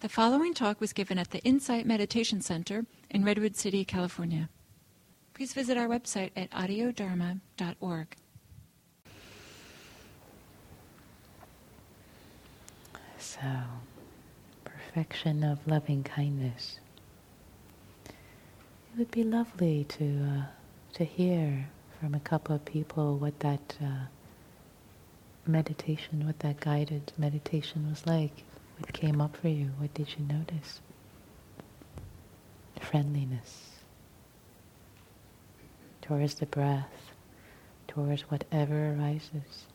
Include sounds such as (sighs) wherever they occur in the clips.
The following talk was given at the Insight Meditation Center in Redwood City, California. Please visit our website at audiodharma.org. So, perfection of loving kindness. It would be lovely to uh, to hear from a couple of people what that uh, meditation, what that guided meditation was like. What came up for you? What did you notice? Friendliness towards the breath, towards whatever arises.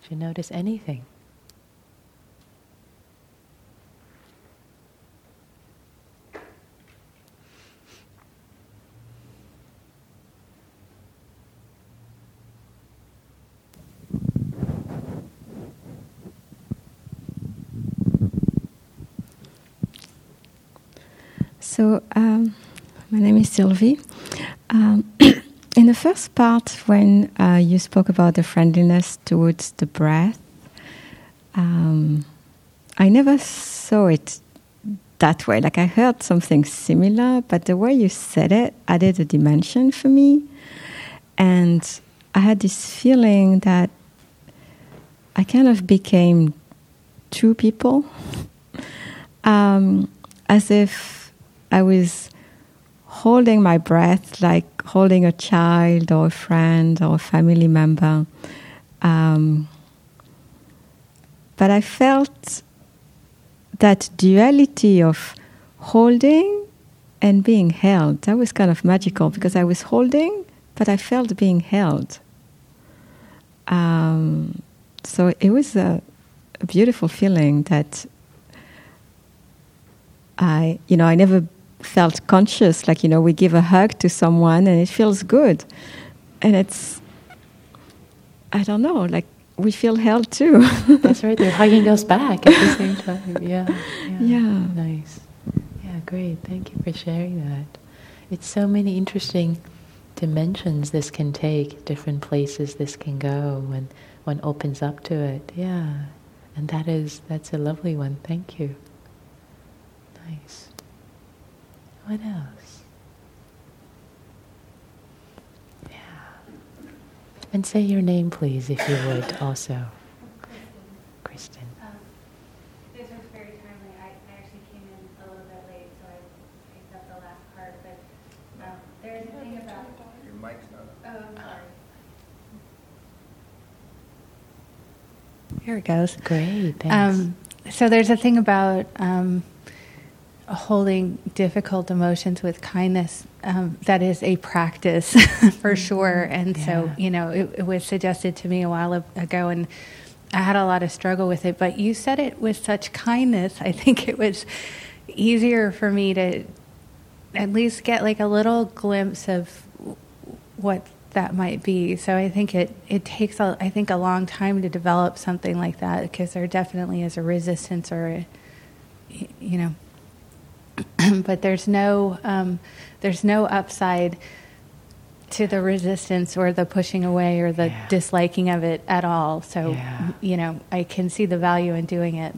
Did you notice anything? So, um, my name is Sylvie. Um, (coughs) in the first part, when uh, you spoke about the friendliness towards the breath, um, I never saw it that way. Like I heard something similar, but the way you said it added a dimension for me. And I had this feeling that I kind of became two people, (laughs) um, as if I was holding my breath like holding a child or a friend or a family member. Um, but I felt that duality of holding and being held. That was kind of magical because I was holding, but I felt being held. Um, so it was a, a beautiful feeling that I, you know, I never felt conscious, like, you know, we give a hug to someone and it feels good. And it's, I don't know, like we feel held too. (laughs) That's right, they're hugging us back at the (laughs) same time. Yeah, yeah. Yeah. Nice. Yeah, great. Thank you for sharing that. It's so many interesting dimensions this can take, different places this can go when one opens up to it. Yeah. And that is, that's a lovely one. Thank you. Nice. What else? Yeah. And say your name, please, if you would also. Kristen. Um, this was very timely. I, I actually came in a little bit late, so I picked up the last part. But um, there's a thing about. Your mic's not up. Oh, I'm sorry. Here it goes. Great, thanks. Um, so there's a thing about um, holding difficult emotions with kindness um, that is a practice (laughs) for sure. And yeah. so you know it, it, was suggested to me a while ago and i had a lot of struggle with it. But you said it with such kindness. I think it was easier for me to at least get like a little glimpse of what that might be. So i think it, it takes a, I think a long time to develop something like that because there definitely is a resistance or a, you know (clears throat) but there's no um, there's no upside to the resistance or the pushing away or the yeah. disliking of it at all. So yeah. you know, I can see the value in doing it.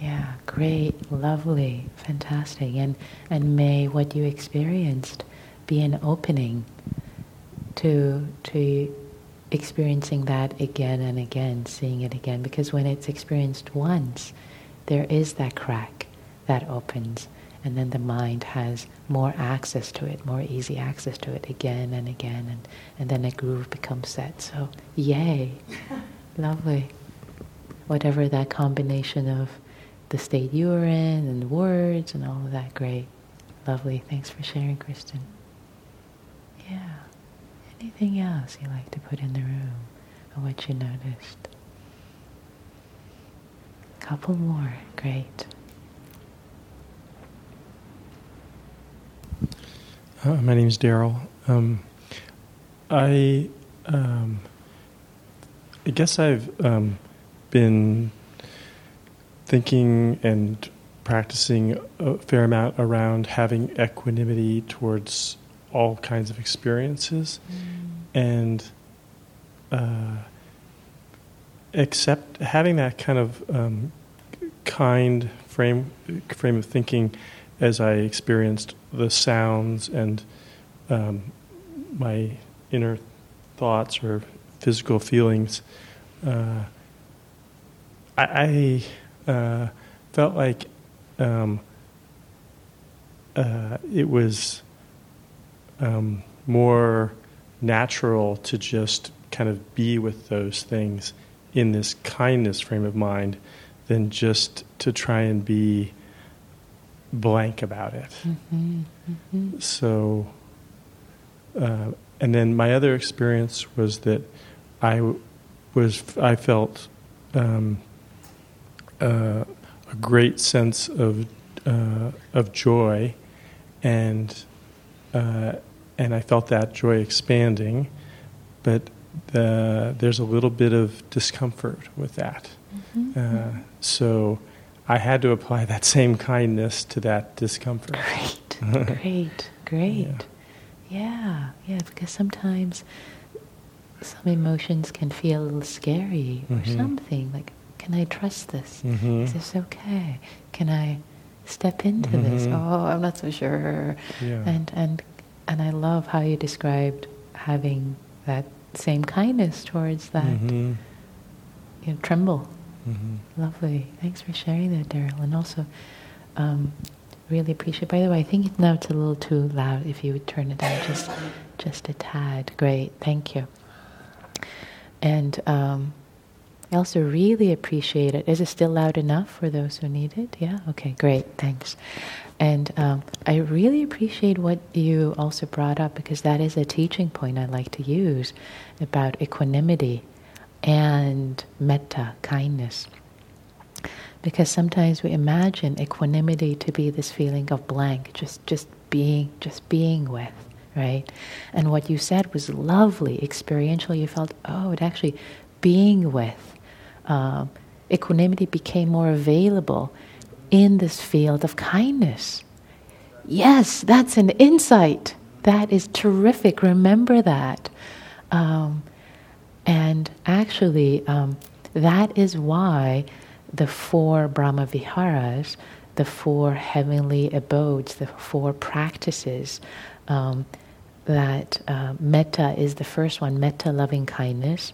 Yeah, great, lovely, fantastic, and and may what you experienced be an opening to to experiencing that again and again, seeing it again, because when it's experienced once, there is that crack that opens and then the mind has more access to it, more easy access to it again and again, and, and then a groove becomes set. So, yay! (laughs) Lovely. Whatever that combination of the state you are in and the words and all of that, great. Lovely. Thanks for sharing, Kristen. Yeah. Anything else you like to put in the room or what you noticed? Couple more. Great. Uh, my name is Daryl. Um, I um, I guess I've um, been thinking and practicing a fair amount around having equanimity towards all kinds of experiences, mm. and uh, accept having that kind of um, kind frame frame of thinking as I experienced the sounds and um, my inner thoughts or physical feelings. Uh, I, I uh, felt like um, uh, it was um, more natural to just kind of be with those things in this kindness frame of mind than just to try and be blank about it. Mm-hmm, mm-hmm. So, uh, and then my other experience was that I was I felt um, uh, a great sense of uh, of joy, and uh, and I felt that joy expanding, but the, there's a little bit of discomfort with that. Mm-hmm. Uh, so I had to apply that same kindness to that discomfort. Great, (laughs) great, great. Yeah. yeah, yeah, because sometimes some emotions can feel a little scary or mm-hmm. something. Like, can I trust this? Mm-hmm. Is this okay? Can I step into mm-hmm. this? Oh, I'm not so sure. Yeah. And and and I love how you described having that same kindness towards that mm-hmm. you know, tremble. Mm-hmm. Lovely. Thanks for sharing that, Daryl. And also, um, really appreciate. By the way, I think now it's a little too loud. If you would turn it down just just a tad. Great. Thank you. And um, I also really appreciate it. Is it still loud enough for those who need it? Yeah? Okay, great. Thanks. And um, I really appreciate what you also brought up because that is a teaching point I like to use about equanimity and metta, kindness. Because sometimes we imagine equanimity to be this feeling of blank, just, just being, just being with, right? And what you said was lovely, experiential. You felt, oh, it actually being with. Uh, equanimity became more available in this field of kindness. Yes, that's an insight. That is terrific. Remember that. Um, and actually, um, that is why the four Brahma Viharas, the four heavenly abodes, the four practices, um, that uh, metta is the first one, metta loving kindness.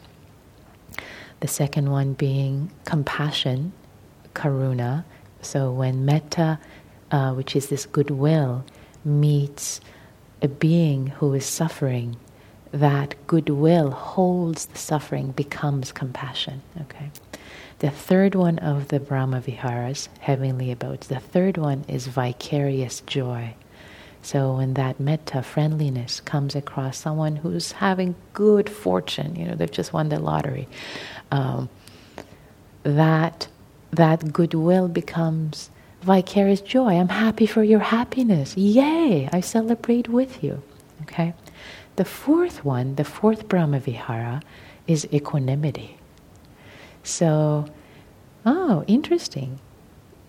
The second one being compassion, karuna. So when metta, uh, which is this goodwill, meets a being who is suffering, that goodwill holds the suffering, becomes compassion. Okay. The third one of the Brahma Viharas, heavenly abodes, the third one is vicarious joy. So when that metta, friendliness, comes across someone who's having good fortune, you know, they've just won the lottery, um, that that goodwill becomes vicarious joy. I'm happy for your happiness. Yay! I celebrate with you. Okay. The fourth one, the fourth Brahmavihara, is equanimity. So, oh, interesting.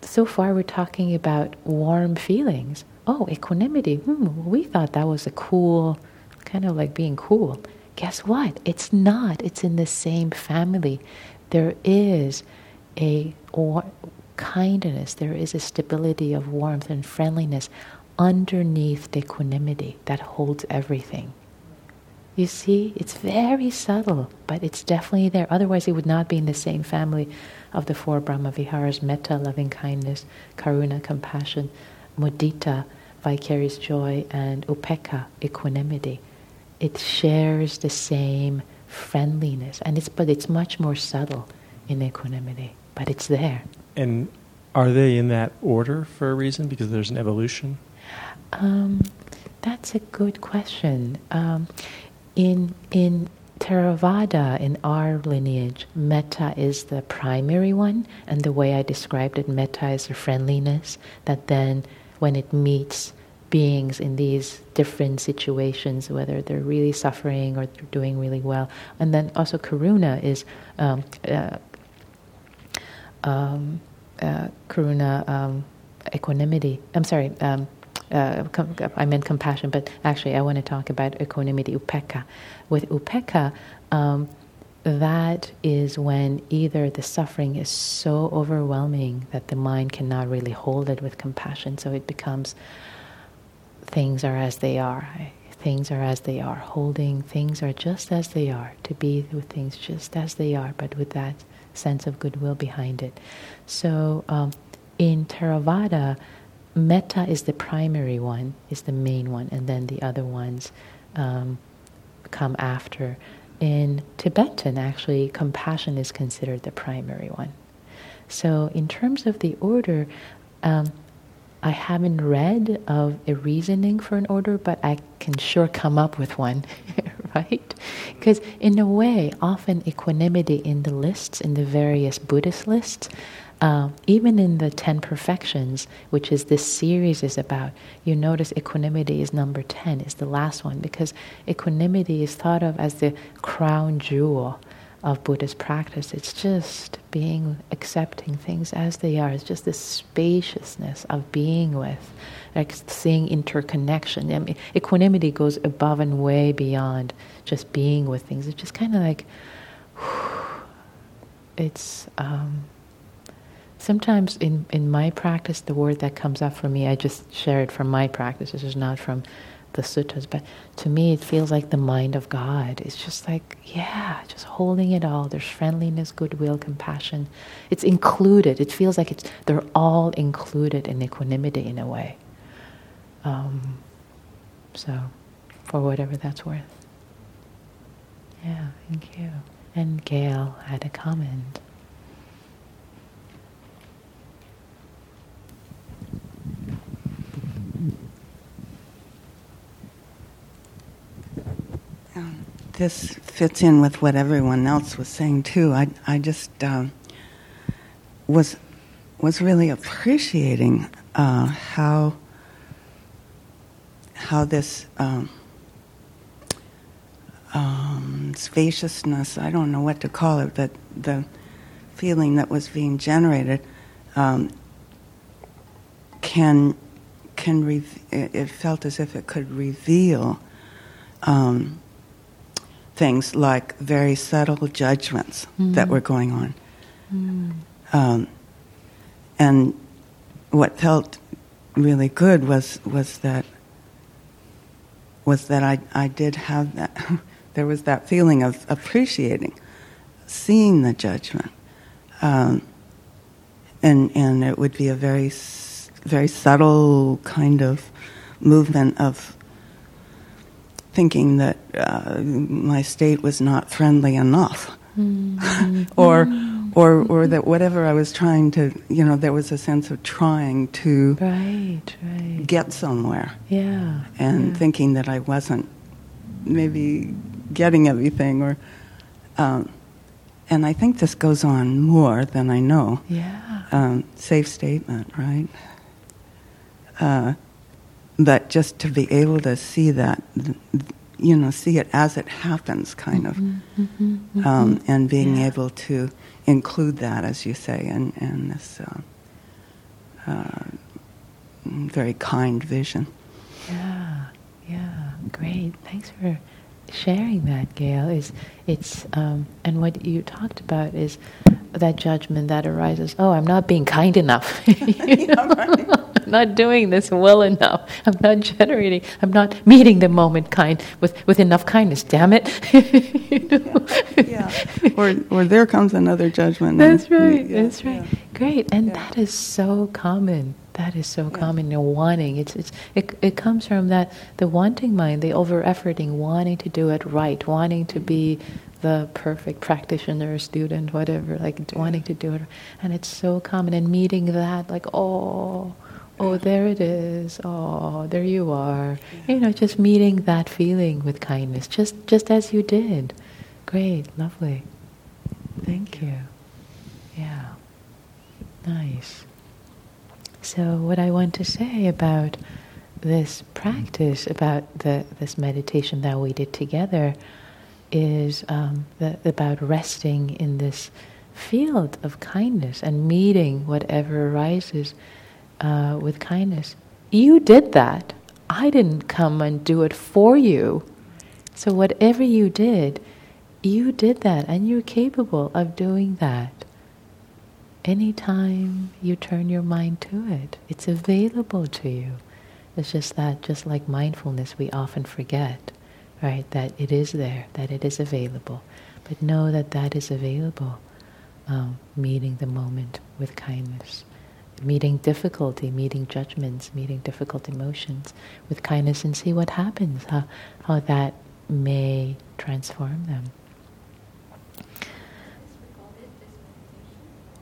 So far, we're talking about warm feelings. Oh, equanimity. Hmm, we thought that was a cool, kind of like being cool. Guess what? It's not. It's in the same family. There is a or kindness, there is a stability of warmth and friendliness underneath the equanimity that holds everything. You see, it's very subtle, but it's definitely there. Otherwise, it would not be in the same family of the four Brahma Viharas metta, loving kindness, karuna, compassion, mudita, vicarious joy, and upekkha, equanimity. It shares the same friendliness, and it's, but it's much more subtle in equanimity, but it's there. And are they in that order for a reason? Because there's an evolution? Um, that's a good question. Um, in in Theravada, in our lineage, metta is the primary one, and the way I described it, metta is a friendliness that then, when it meets beings in these different situations, whether they're really suffering or they're doing really well, and then also karuna is um, uh, um, uh, karuna um, equanimity. I'm sorry. Uh, I meant compassion, but actually, I want to talk about equanimity, upekkha. With upekkha, um, that is when either the suffering is so overwhelming that the mind cannot really hold it with compassion, so it becomes things are as they are. Things are as they are. Holding things are just as they are. To be with things just as they are, but with that sense of goodwill behind it. So um, in Theravada, metta is the primary one, is the main one, and then the other ones um, come after. In Tibetan, actually, compassion is considered the primary one. So, in terms of the order, um, I haven't read of a reasoning for an order, but I can sure come up with one, (laughs) right? Because, in a way, often equanimity in the lists, in the various Buddhist lists, uh, even in the Ten Perfections, which is this series is about, you notice equanimity is number 10, is the last one, because equanimity is thought of as the crown jewel of Buddhist practice. It's just being, accepting things as they are. It's just this spaciousness of being with, like seeing interconnection. I mean, equanimity goes above and way beyond just being with things. It's just kind of like, (sighs) it's. Um, sometimes in, in my practice, the word that comes up for me, I just share it from my practice. This is not from the suttas, but to me, it feels like the mind of God. It's just like, yeah, just holding it all. There's friendliness, goodwill, compassion. It's included. It feels like it's they're all included in equanimity in a way. Um, so, for whatever that's worth. Yeah, thank you. And Gail had a comment. Um, this fits in with what everyone else was saying too. I I just um, was was really appreciating uh, how how this um, um, spaciousness I don't know what to call it but the feeling that was being generated um, can can re- it felt as if it could reveal um, things like very subtle judgments mm. that were going on. Mm. Um, and what felt really good was was that was that I, I did have that (laughs) there was that feeling of appreciating seeing the judgment um, and and it would be a very very subtle kind of movement of thinking that uh, my state was not friendly enough, (laughs) mm-hmm. or or or that whatever I was trying to, you know, there was a sense of trying to right, right. get somewhere. Yeah, and yeah. thinking that I wasn't maybe getting everything, or um, and I think this goes on more than I know. Yeah, um, safe statement, right? Uh, but just to be able to see that, you know, see it as it happens, kind of, mm-hmm, mm-hmm, mm-hmm. Um, and being yeah. able to include that, as you say, in, in this uh, uh, very kind vision. Yeah, yeah, great. Thanks for sharing that, Gail. Is it's um, and what you talked about is that judgment that arises. Oh, I'm not being kind enough. (laughs) (laughs) I'm not doing this well enough. I'm not generating. I'm not meeting the moment kind with, with enough kindness. Damn it! (laughs) you know? yeah. yeah. Or or there comes another judgment. That's right. Yeah, that's right. Great, and that is so common. That is so common. The wanting. It's it's it, it comes from that the wanting mind, the over efforting, wanting to do it right, wanting to be the perfect practitioner, student, whatever, like wanting to do it. And it's so common. And meeting that, like, oh, oh, there it is. Oh, there you are. You know, just meeting that feeling with kindness, just just as you did. Great, lovely. Thank you. Yeah. Nice. So, what I want to say about this practice, about the this meditation that we did together, is um, the, about resting in this field of kindness and meeting whatever arises uh, with kindness. You did that. I didn't come and do it for you. So, whatever you did, you did that and you're capable of doing that. Anytime you turn your mind to it, it's available to you. It's just that, just like mindfulness, we often forget, right, that it is there, that it is available. But know that that is available, um, meeting the moment with kindness, meeting difficulty, meeting judgments, meeting difficult emotions with kindness and see what happens, how, how that may transform them.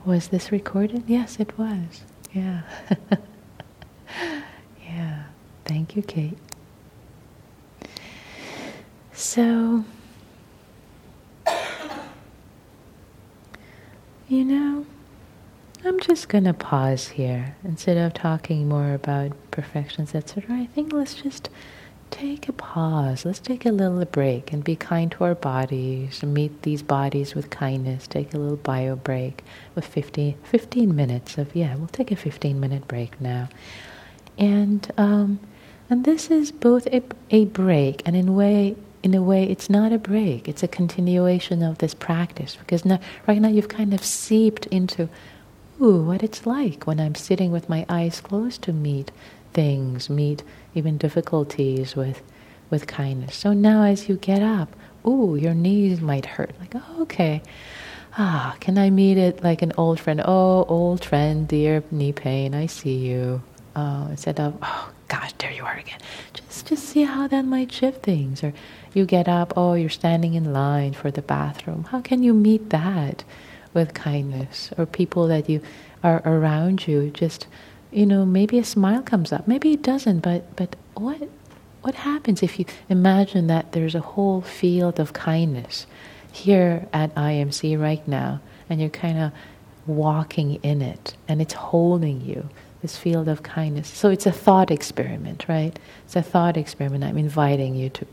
Was this recorded? Yes, it was. Yeah. (laughs) yeah. Thank you, Kate. So, (coughs) you know, I'm just going to pause here. Instead of talking more about perfections, etc., I think let's just take a pause. Let's take a little break and be kind to our bodies, meet these bodies with kindness. Take a little bio break with 15, 15 minutes of, yeah, we'll take a 15 minute break now. And, um, and this is both a, a break and in a way, in a way, it's not a break. It's a continuation of this practice because now, right now you've kind of seeped into, ooh, what it's like when I'm sitting with my eyes closed to meet things, meet even difficulties with with kindness. So now as you get up, ooh, your knees might hurt. Like, oh, okay. Ah, can I meet it like an old friend? Oh, old friend, dear knee pain, I see you. Oh, instead of, oh gosh, there you are again. Just just see how that might shift things. Or you get up, oh, you're standing in line for the bathroom. How can you meet that with kindness? Or people that you are around you, just you know, maybe a smile comes up, maybe it doesn't, but but what what happens if you imagine that there's a whole field of kindness here at IMC right now, and you're kind of walking in it, and it's holding you, this field of kindness. So it's a thought experiment, right? It's a thought experiment. I'm inviting you to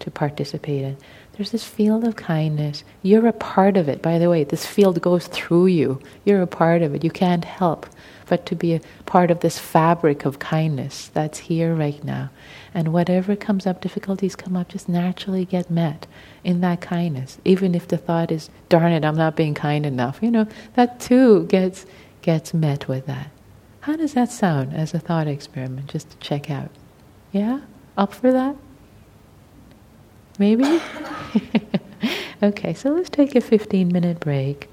to participate in. There's this field of kindness. You're a part of it. By the way, this field goes through you. You're a part of it. You can't help but to be a part of this fabric of kindness that's here right now. And whatever comes up, difficulties come up, just naturally get met in that kindness. Even if the thought is, darn it, I'm not being kind enough, you know, that too gets, gets met with that. How does that sound as a thought experiment, just to check out? Yeah? Up for that? Maybe? (laughs) okay, so let's take a 15 minute break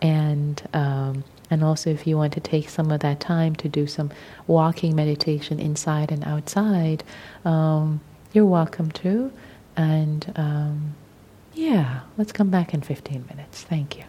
and um, and also, if you want to take some of that time to do some walking meditation inside and outside, um, you're welcome to. And um, yeah, let's come back in 15 minutes. Thank you.